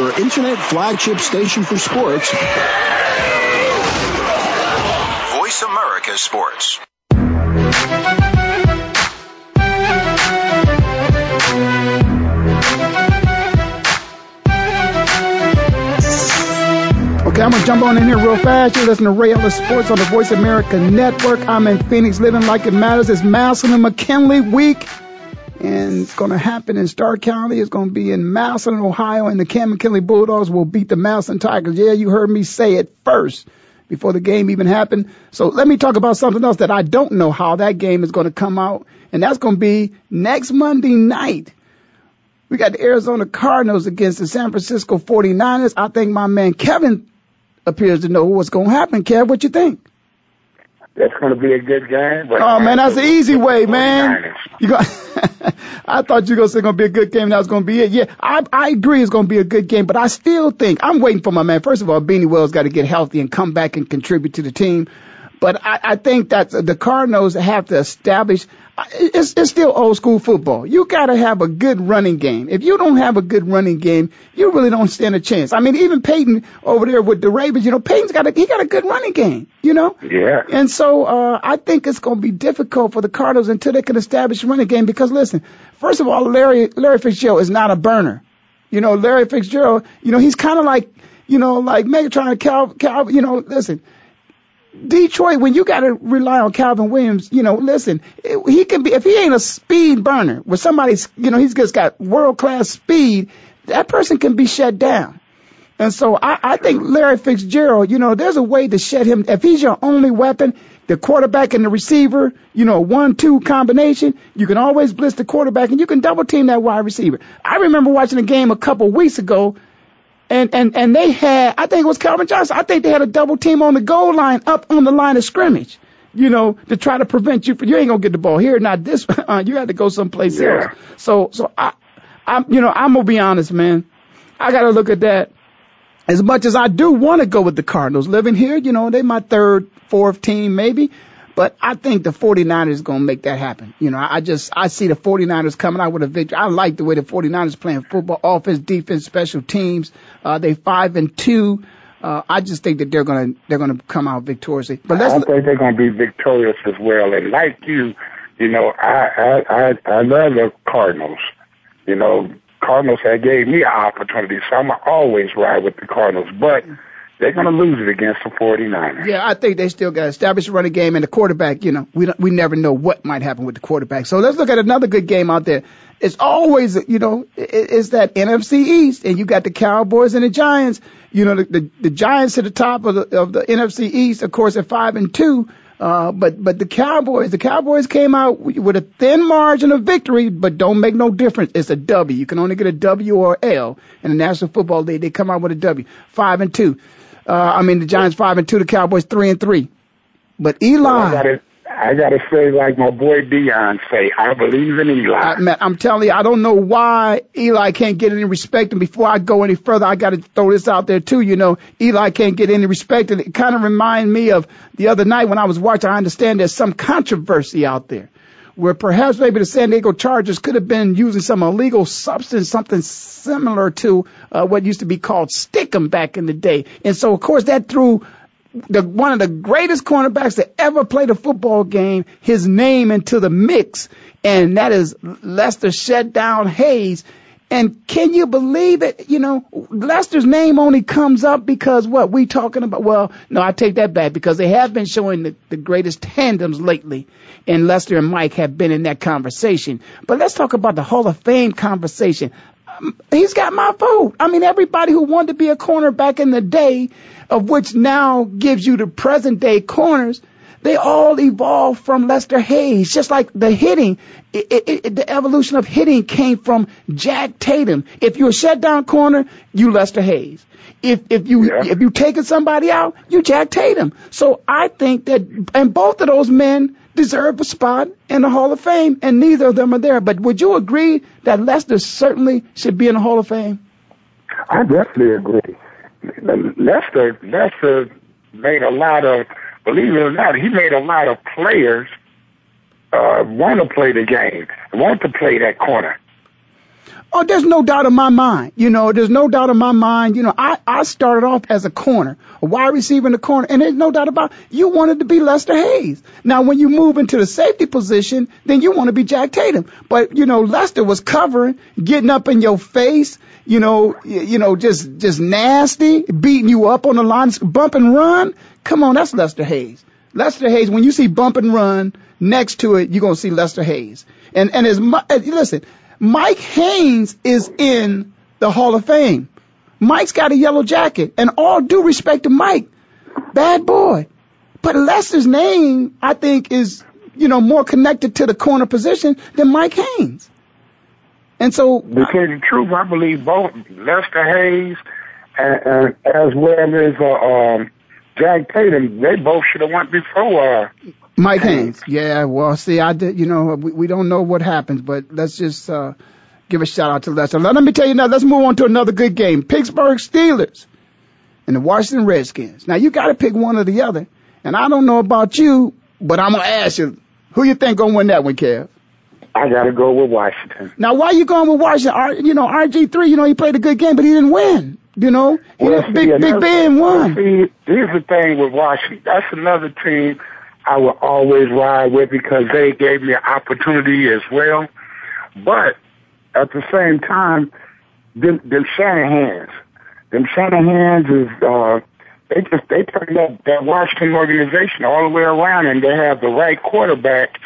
Your internet flagship station for sports, Voice America Sports. Okay, I'm gonna jump on in here real fast. You're listening to Ray Ellis Sports on the Voice America Network. I'm in Phoenix, living like it matters. It's Massillon and McKinley week, and it's gonna happen in Stark County. It's gonna be in Massillon, Ohio, and the Canton McKinley Bulldogs will beat the Massillon Tigers. Yeah, you heard me say it first before the game even happened. So let me talk about something else that I don't know how that game is gonna come out, and that's gonna be next Monday night. We got the Arizona Cardinals against the San Francisco 49ers. I think my man Kevin appears to know what's going to happen. Kev, what you think? That's going to be a good game. But oh man, that's the easy way, man. You got. I thought you were going to say going to be a good game. That was going to be it. Yeah, I I agree it's going to be a good game, but I still think I'm waiting for my man. First of all, Beanie Wells got to get healthy and come back and contribute to the team. But I, I think that the Cardinals have to establish. It's, it's still old school football. You got to have a good running game. If you don't have a good running game, you really don't stand a chance. I mean, even Peyton over there with the Ravens, you know, Peyton's got a, he got a good running game, you know? Yeah. And so, uh, I think it's going to be difficult for the Cardinals until they can establish a running game because listen, first of all, Larry, Larry Fitzgerald is not a burner. You know, Larry Fitzgerald, you know, he's kind of like, you know, like Megatron and Cal, Cal, you know, listen, Detroit, when you got to rely on Calvin Williams, you know, listen, he can be, if he ain't a speed burner, where somebody's, you know, he's just got world class speed, that person can be shut down. And so I, I think Larry Fitzgerald, you know, there's a way to shut him. If he's your only weapon, the quarterback and the receiver, you know, one, two combination, you can always blitz the quarterback and you can double team that wide receiver. I remember watching a game a couple weeks ago and, and, and they had, I think it was Calvin Johnson. I think they had a double team on the goal line up on the line of scrimmage, you know, to try to prevent you from, you ain't going to get the ball here, not this, uh, you got to go someplace yeah. else. So, so I, I'm, you know, I'm going to be honest, man. I got to look at that. As much as I do want to go with the Cardinals living here, you know, they my third, fourth team maybe. But I think the 49ers going to make that happen. You know, I just, I see the 49ers coming out with a victory. I like the way the 49ers playing football, offense, defense, special teams. Uh, they five and two. Uh, I just think that they're going to, they're going to come out victoriously. But let's, I think they're going to be victorious as well. And like you, you know, I, I, I, I love the Cardinals. You know, Cardinals had gave me an opportunity, so I'm always ride with the Cardinals. But they're going to lose it against the 49ers. Yeah, I think they still got to establish a running game and the quarterback, you know, we don't, we never know what might happen with the quarterback. So let's look at another good game out there. It's always, you know, it's that NFC East and you got the Cowboys and the Giants. You know, the, the, the Giants at the top of the, of the NFC East, of course, at five and two. Uh, but, but the Cowboys, the Cowboys came out with a thin margin of victory, but don't make no difference. It's a W. You can only get a W or L in the National Football League. They come out with a W. Five and two. Uh, I mean, the Giants five and two, the Cowboys three and three. But Eli. Well, I gotta, I gotta say, like my boy Dion say, I believe in Eli. I, man, I'm telling you, I don't know why Eli can't get any respect. And before I go any further, I got to throw this out there too. You know, Eli can't get any respect, and it kind of remind me of the other night when I was watching. I understand there's some controversy out there where perhaps maybe the San Diego Chargers could have been using some illegal substance, something similar to uh, what used to be called stickum back in the day. And so, of course, that threw the one of the greatest cornerbacks to ever play the football game, his name into the mix, and that is Lester Shutdown Hayes. And can you believe it? You know, Lester's name only comes up because what we talking about? Well, no, I take that back because they have been showing the, the greatest tandems lately and Lester and Mike have been in that conversation. But let's talk about the Hall of Fame conversation. Um, he's got my vote. I mean, everybody who wanted to be a corner back in the day, of which now gives you the present day corners, they all evolved from Lester Hayes, just like the hitting. It, it, it, the evolution of hitting came from Jack Tatum. If you're a shutdown corner, you Lester Hayes. If if you Yeah. if you taking somebody out, you Jack Tatum. So I think that, and both of those men deserve a spot in the Hall of Fame, and neither of them are there. But would you agree that Lester certainly should be in the Hall of Fame? I definitely agree. Lester, Lester made a lot of, believe it or not, he made a lot of players uh, want to play the game, want to play that corner. Oh, there's no doubt in my mind. You know, there's no doubt in my mind. You know, I, I started off as a corner, a wide receiver in the corner, and there's no doubt about you wanted to be Lester Hayes. Now, when you move into the safety position, then you want to be Jack Tatum. But, you know, Lester was covering, getting up in your face, you know, you know, just, just nasty, beating you up on the line, bump and run. Come on, that's Lester Hayes. Lester Hayes, when you see bump and run next to it, you're going to see Lester Hayes. And, and as much, listen, Mike Haynes is in the Hall of Fame. Mike's got a yellow jacket, and all due respect to Mike, bad boy. But Lester's name, I think, is you know more connected to the corner position than Mike Haynes. And so, to tell you the truth, I believe both Lester Hayes and, and as well as uh, um, Jack Tatum, they both should have went before uh, Mike Haynes. Yeah, well, see, I did, you know, we, we don't know what happens, but let's just uh, give a shout out to Lester. Let, let me tell you now, let's move on to another good game. Pittsburgh Steelers and the Washington Redskins. Now, you got to pick one or the other. And I don't know about you, but I'm going to ask you, who you think going to win that one, Kev? I got to go with Washington. Now, why are you going with Washington? R, you know, RG3, you know, he played a good game, but he didn't win. You know, well, see, Big, Big Ben won. See, here's the thing with Washington. That's another team I will always ride with because they gave me an opportunity as well. But at the same time, them, them Shanahans, them Shanahans is, uh, they just, they turned up that Washington organization all the way around and they have the right quarterback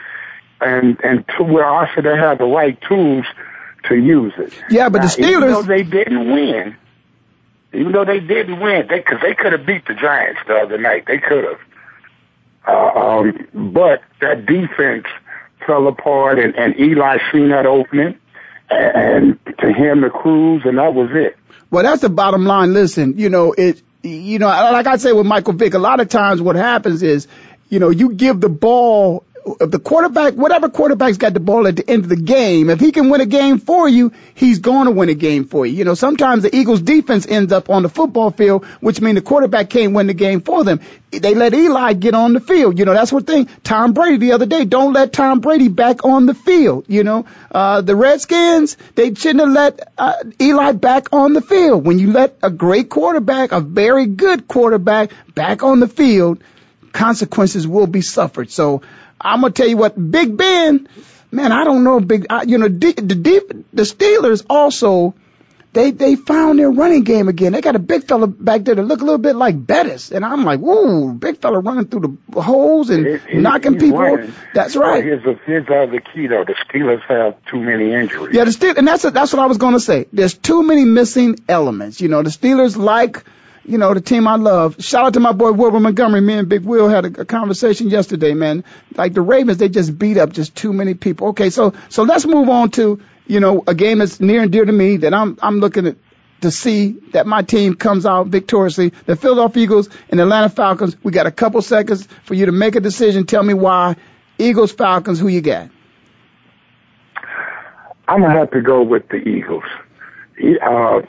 and, and to where also they have the right tools to use it. Yeah, but now, the Steelers. Even though they didn't win, even though they didn't win, they, cause they could have beat the Giants the other night. They could have. Uh, um, but that defense fell apart, and, and Eli seen that opening, and and to him the Cruz, and that was it. Well, that's the bottom line. Listen, you know it. You know, like I say with Michael Vick, a lot of times what happens is, you know, you give the ball the quarterback, whatever quarterback's got the ball at the end of the game, if he can win a game for you, he's going to win a game for you. You know, sometimes the Eagles defense ends up on the football field, which means the quarterback can't win the game for them. They let Eli get on the field. You know, that's what thing. Tom Brady the other day, don't let Tom Brady back on the field. You know, uh, the Redskins, they shouldn't have let uh, Eli back on the field. When you let a great quarterback, a very good quarterback back on the field, consequences will be suffered. So, I'm gonna tell you what, Big Ben, man, I don't know, Big, I, you know, the the, the Steelers also. They they found their running game again. They got a big fella back there that look a little bit like Bettis, and I'm like, whoa, big fella running through the holes and it, it, knocking people. Running. That's right. Here's the here's the other key though. The Steelers have too many injuries. Yeah, the Steelers, and that's a, that's what I was going to say. There's too many missing elements. You know, the Steelers like you know, the team I love. Shout out to my boy Wilbert Montgomery. Me and Big Will had a, a conversation yesterday, man. Like the Ravens, they just beat up just too many people. Okay, so so let's move on to you know a game that's near and dear to me that I'm I'm looking at to see that my team comes out victoriously. The Philadelphia Eagles and Atlanta Falcons. We got a couple seconds for you to make a decision. Tell me why. Eagles, Falcons. Who you got? I'm gonna have to go with the Eagles. Uh,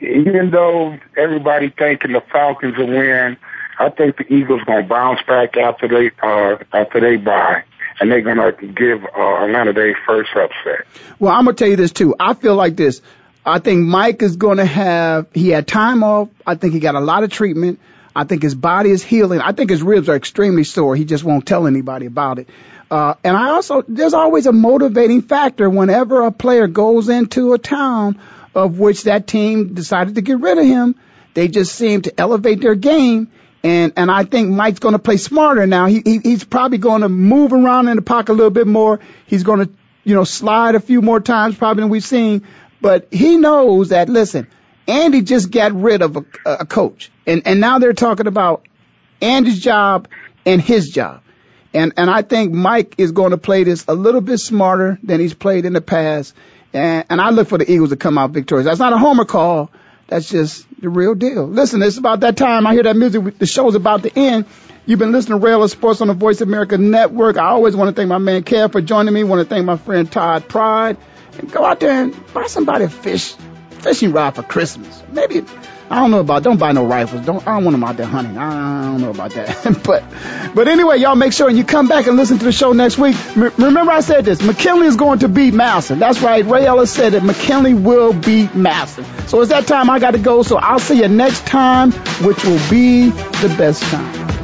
even though everybody thinking the Falcons will win, I think the Eagles gonna bounce back after they uh after they bye. And they're gonna give uh, Atlanta their first upset. Well, I'm gonna tell you this too. I feel like this. I think Mike is gonna have. He had time off. I think he got a lot of treatment. I think his body is healing. I think his ribs are extremely sore. He just won't tell anybody about it. Uh, and I also, there's always a motivating factor whenever a player goes into a town of which that team decided to get rid of him. They just seem to elevate their game. And, and I think Mike's going to play smarter now. He, he, he's probably going to move around in the pocket a little bit more. He's going to, you know, slide a few more times probably than we've seen. But he knows that, listen, Andy just got rid of a, a coach. And, and now they're talking about Andy's job and his job. And, and I think Mike is going to play this a little bit smarter than he's played in the past. And, and I look for the Eagles to come out victorious. That's not a homer call. That's just the real deal. Listen, it's about that time. I hear that music. The show's about to end. You've been listening to Ray Ellis Sports on the Voice of America Network. I always want to thank my man Kev for joining me. I want to thank my friend Todd Pride. And go out there and buy somebody a fish, fishing rod for Christmas. Maybe I don't know about. Don't buy no rifles. Don't. I don't want them out there hunting. I don't know about that. but, but anyway, y'all make sure and you come back and listen to the show next week. M- remember, I said this. McKinley is going to beat Massillon. That's right. Ray Ellis said that McKinley will beat Massillon. So it's that time I got to go. So I'll see you next time, which will be the best time.